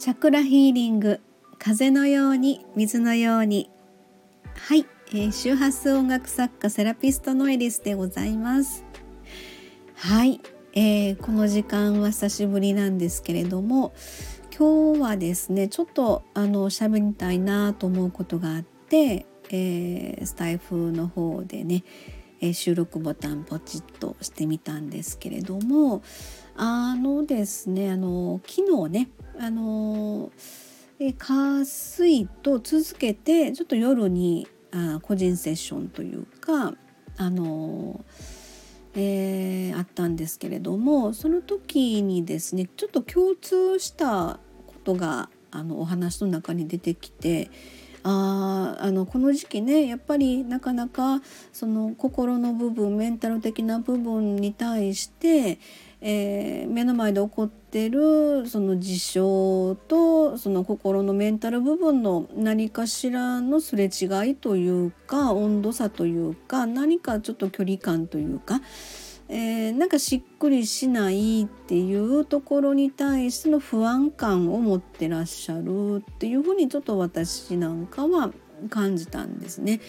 チャクラヒーリング風のように水のように。はい、えー、周波数音楽作家セラピストのエリスでございます。はい、えー、この時間は久しぶりなんですけれども今日はですねちょっとあの喋りたいなと思うことがあって、えー、スタイフの方でね、え収録ボタンポチッとしてみたんですけれどもあのですねあの昨日ねあの火水と続けてちょっと夜にあ個人セッションというかあの、えー、あったんですけれどもその時にですねちょっと共通したことがあのお話の中に出てきてああのこの時期ねやっぱりなかなかその心の部分メンタル的な部分に対して、えー、目の前で起こってるその事象とその心のメンタル部分の何かしらのすれ違いというか温度差というか何かちょっと距離感というか、えー、なんかしっくりしないっていうところに対しての不安感を持ってらっしゃるっていうふうにちょっと私なんかは感じたんですね。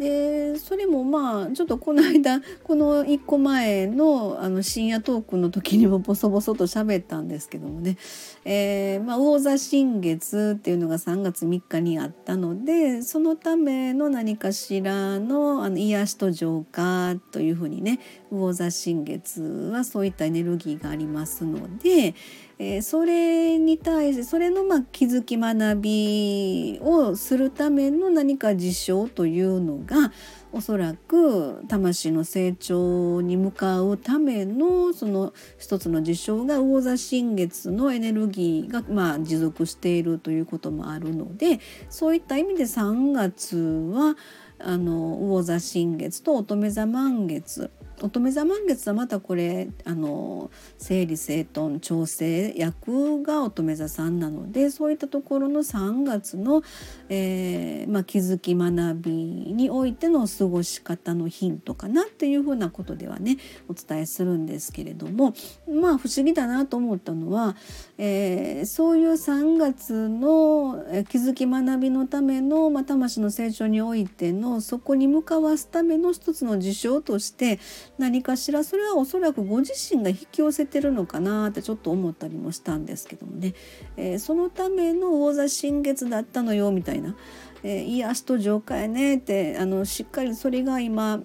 でそれもまあちょっとこの間 この1個前のあの深夜トークの時にもボソボソと喋ったんですけどもね、えーまあ、魚座新月っていうのが3月3日にあったのでそのための何かしらのあの癒しと浄化というふうにね魚座新月はそういったエネルギーがありますので、えー、それに対してそれのまあ気づき学びをするための何か事象というのがおそらく魂の成長に向かうためのその一つの事象が魚座新月のエネルギーがまあ持続しているということもあるのでそういった意味で3月はあの魚座新月と乙女座満月。乙女座満月はまたこれあの整理整頓調整役が乙女座さんなのでそういったところの3月の、えーまあ、気づき学びにおいての過ごし方のヒントかなっていうふうなことではねお伝えするんですけれどもまあ不思議だなと思ったのは、えー、そういう3月の気づき学びのための、まあ、魂の成長においてのそこに向かわすための一つの事象として何かしらそれはおそらくご自身が引き寄せてるのかなってちょっと思ったりもしたんですけどもね、えー、そのための魚座新月だったのよみたいな、えー、癒しと浄化やねってあのしっかりそれが今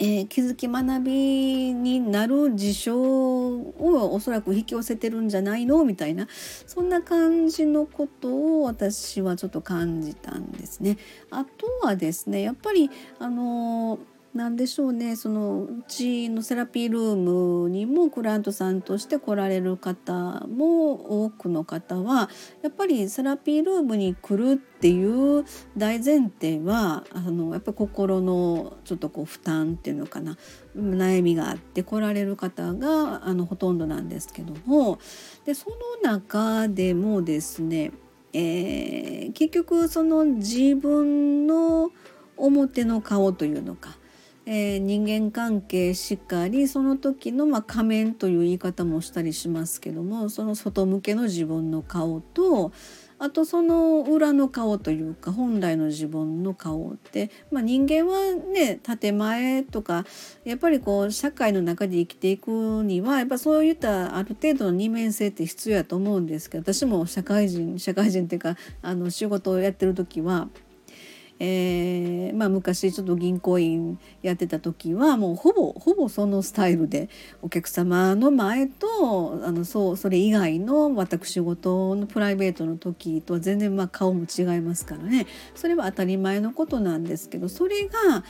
えー、気づき学びになる事象をおそらく引き寄せてるんじゃないのみたいなそんな感じのことを私はちょっと感じたんですね。あとはですねやっぱりあのーなんでしょうね。そのうちのセラピールームにもクライアントさんとして来られる方も多くの方はやっぱりセラピールームに来るっていう大前提はあのやっぱり心のちょっとこう負担っていうのかな。悩みがあって来られる方があのほとんどなんですけども。でその中でもですね、えー、結局その自分の表の顔というのかえー、人間関係しっかりその時の、まあ、仮面という言い方もしたりしますけどもその外向けの自分の顔とあとその裏の顔というか本来の自分の顔って、まあ、人間はね建前とかやっぱりこう社会の中で生きていくにはやっぱそういったある程度の二面性って必要やと思うんですけど私も社会人社会人っていうかあの仕事をやってる時はえー、まあ、昔ちょっと銀行員やってた時はもうほぼほぼそのスタイルでお客様の前とあのそうそれ以外の私事のプライベートの時とは全然まあ顔も違いますからね。それは当たり前のことなんですけどそれが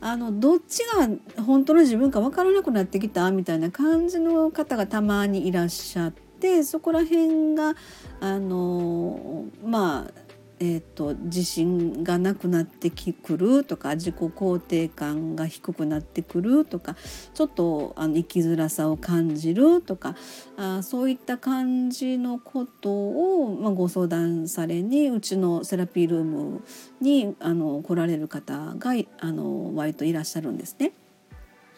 あのどっちが本当の自分か分からなくなってきたみたいな感じの方がたまにいらっしゃってそこら辺があのまあえーと、自信がなくなってくるとか自己肯定感が低くなってくるとかちょっとあの生きづらさを感じるとかあそういった感じのことを、まあ、ご相談されにうちのセラピールームにあの来られる方があの割といらっしゃるんですね。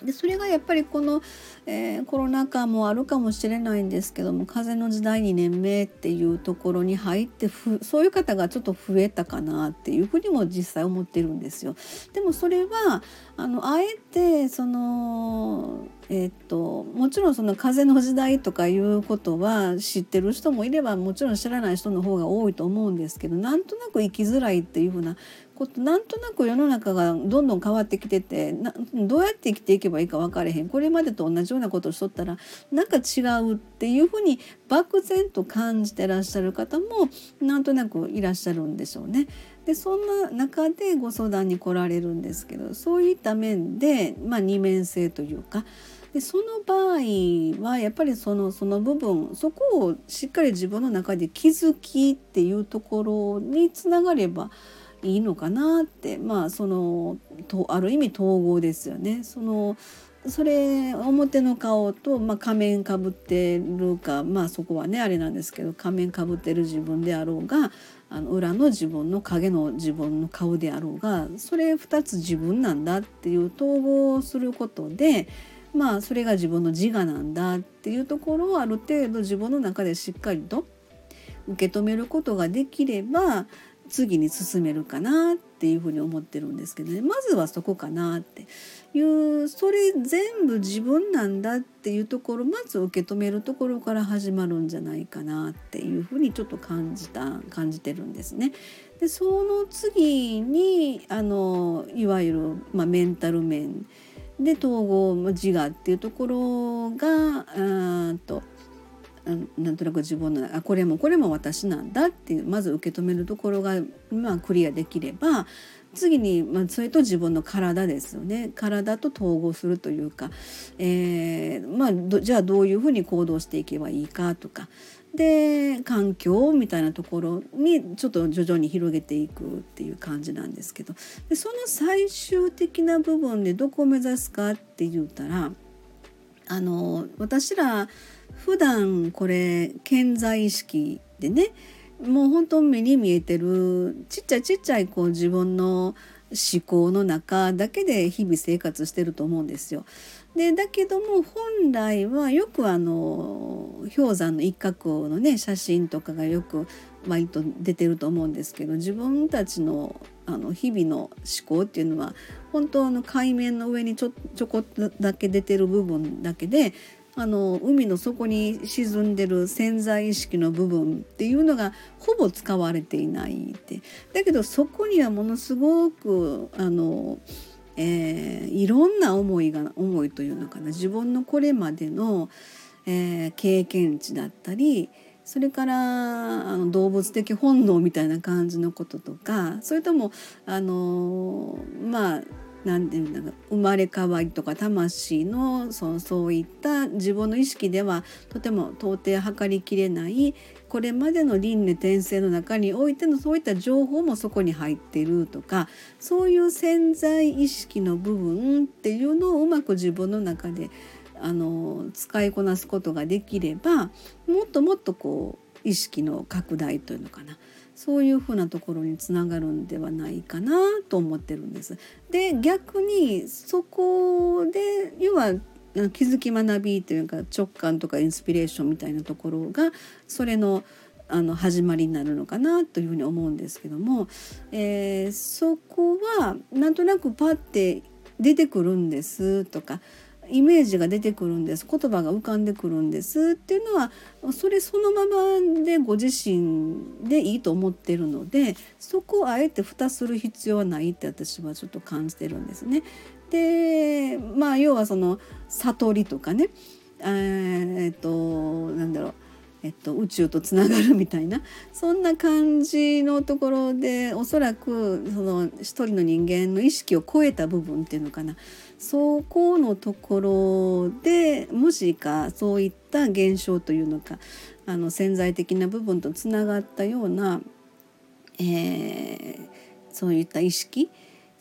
でそれがやっぱりこの、えー、コロナ禍もあるかもしれないんですけども風の時代2年目っていうところに入ってふそういう方がちょっと増えたかなっていうふうにも実際思ってるんですよ。でもそれはあのあえてそのえ、っともちろんその風の時代とかいうことは知ってる人もいればもちろん知らない人の方が多いと思うんですけどなんとなく生きづらいっていうふうなことなんとなく世の中がどんどん変わってきててなどうやって生きていけばいいか分かれへんこれまでと同じようなことをしとったらなんか違うっていうふうに漠然と感じてらっしゃる方もなんとなくいらっしゃるんでしょうね。でそんな中でご相談に来られるんですけどそういった面で、まあ、二面性というかでその場合はやっぱりそのその部分そこをしっかり自分の中で気づきっていうところにつながればいいのかなってまあそのとある意味統合ですよね。そのそれ表の顔と、まあ、仮面かぶってるかまあそこはねあれなんですけど仮面かぶってる自分であろうがあの裏の自分の影の自分の顔であろうがそれ2つ自分なんだっていう統合することでまあそれが自分の自我なんだっていうところをある程度自分の中でしっかりと受け止めることができれば次に進めるかなっていうふうに思ってるんですけどね。まずはそこかなっていう。それ全部自分なんだっていうところまず受け止めるところから始まるんじゃないかなっていうふうにちょっと感じた感じてるんですね。でその次にあのいわゆる、まあ、メンタル面。で統合自我っていうところがあとなんとなく自分のあこれもこれも私なんだっていうまず受け止めるところが、まあ、クリアできれば次に、まあ、それと自分の体ですよね体と統合するというか、えーまあ、じゃあどういうふうに行動していけばいいかとかで環境みたいなところにちょっと徐々に広げていくっていう感じなんですけどでその最終的な部分でどこを目指すかって言ったらあの私ら普段これ健在意識でねもう本当目に見えてるちっちゃいちっちゃいこう自分の思考の中だけで日々生活してると思うんですよ。でだけども本来はよくあの氷山の一角のね写真とかがよく割と出てると思うんですけど自分たちのあの日々の思考っていうのは本当の海面の上にちょちょこっとだけ出てる部分だけであの海の底に沈んでる潜在意識の部分っていうのがほぼ使われていないって。だけどそこにはものすごくあの、えー、いろんな思いが思いというのかな。自分のこれまでの、えー、経験値だったりそれからあの動物的本能みたいな感じのこととかそれともあのまあ何て言うんだろう生まれ変わりとか魂のそうそういった自分の意識ではとても到底測りきれない。これまでの輪廻転生の中においてのそういった情報もそこに入ってるとかそういう潜在意識の部分っていうのをうまく自分の中であの使いこなすことができればもっともっとこう意識の拡大というのかな。そういうふうなところにつながるんではないかなと思ってるんです。で逆にそこで要は気づき学びというか直感とかインスピレーションみたいなところがそれのあの始まりになるのかなというふうに思うんですけども、えー、そこはなんとなくパッて出てくるんですとかイメージが出てくるんです。言葉が浮かんでくるんですっていうのはそれそのままでご自身でいいと思ってるのでそこをあえて蓋する必要はないって私はちょっと感じてるんですね。でまあ要はその悟りとかね。えー、っとなんだろう。えっと、宇宙とつながるみたいなそんな感じのところでおそらくその一人の人間の意識を超えた部分っていうのかな。そこのところでもしかそういった現象というのかあの潜在的な部分とつながったような、えー、そういった意識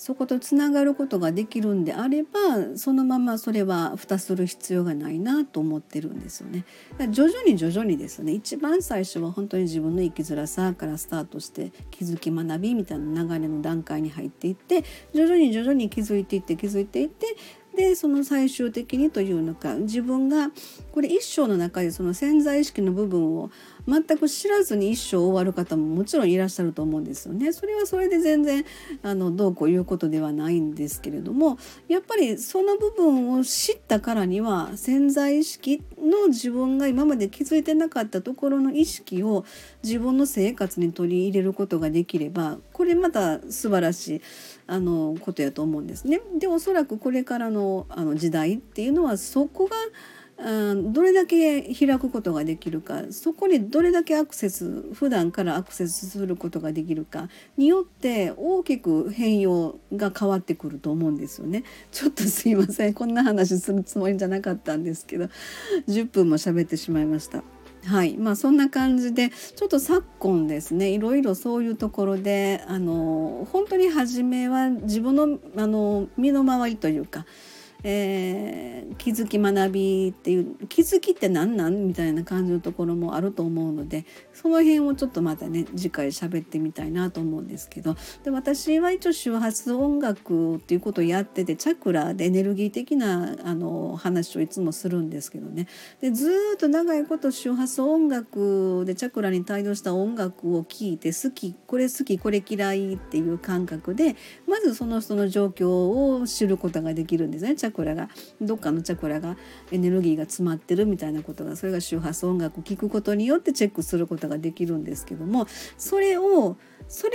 そことつながることができるんであればそのままそれは蓋する必要がないなと思ってるんですよね。徐々に徐々にですね一番最初は本当に自分の生きづらさからスタートして気づき学びみたいな流れの段階に入っていって徐々に徐々に気づいていって気づいていってでその最終的にというのか自分がこれ一生の中でその潜在意識の部分を全く知らずに一生終わる方ももちろんいらっしゃると思うんですよね。それはそれで全然あのどうこういうことではないんですけれどもやっぱりその部分を知ったからには潜在意識の自分が今まで気づいてなかったところの意識を自分の生活に取り入れることができればこれまた素晴らしいあのことやと思うんですね。でおそらくこれからのあの時代っていうのはそこがどれだけ開くことができるかそこにどれだけアクセス普段からアクセスすることができるかによって大きく変容が変わってくると思うんですよね。ちょっとすいませんこんな話するつもりじゃなかったんですけど10分も喋ってしまいました。はいまあ、そんな感じでちょっと昨今ですねいろいろそういうところであの本当に初めは自分のあの身の回りというかえー、気づき学びっていう気づきって何なんみたいな感じのところもあると思うのでその辺をちょっとまたね次回喋ってみたいなと思うんですけどで私は一応周波数音楽っていうことをやっててチャクラでエネルギー的なあの話をいつもするんですけどねでずっと長いこと周波数音楽でチャクラに帯同した音楽を聴いて好きこれ好きこれ嫌いっていう感覚でまずその人の状況を知ることができるんですね。クラがどっかのチャクラがエネルギーが詰まってるみたいなことがそれが周波数音楽を聴くことによってチェックすることができるんですけどもそれをそれ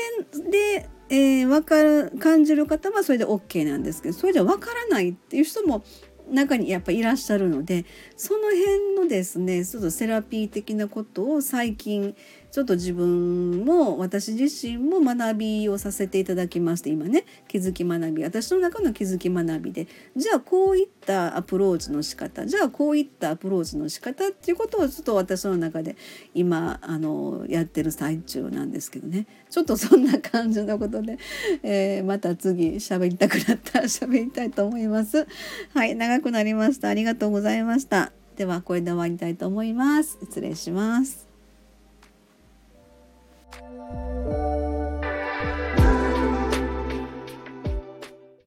で、えー、分かる感じる方はそれで OK なんですけどそれじゃ分からないっていう人も中にやっぱいらっしゃるのでその辺のですねちょっとセラピー的なことを最近ちょっと自分も私自身も学びをさせていただきまして今ね気づき学び私の中の気づき学びでじゃあこういったアプローチの仕方じゃあこういったアプローチの仕方っていうことをちょっと私の中で今あのやってる最中なんですけどねちょっとそんな感じのことで、えー、また次喋りたくなったら 喋りたいと思います。はい長くなりましたありがとうございました。ではこれで終わりたいと思います。失礼します。oh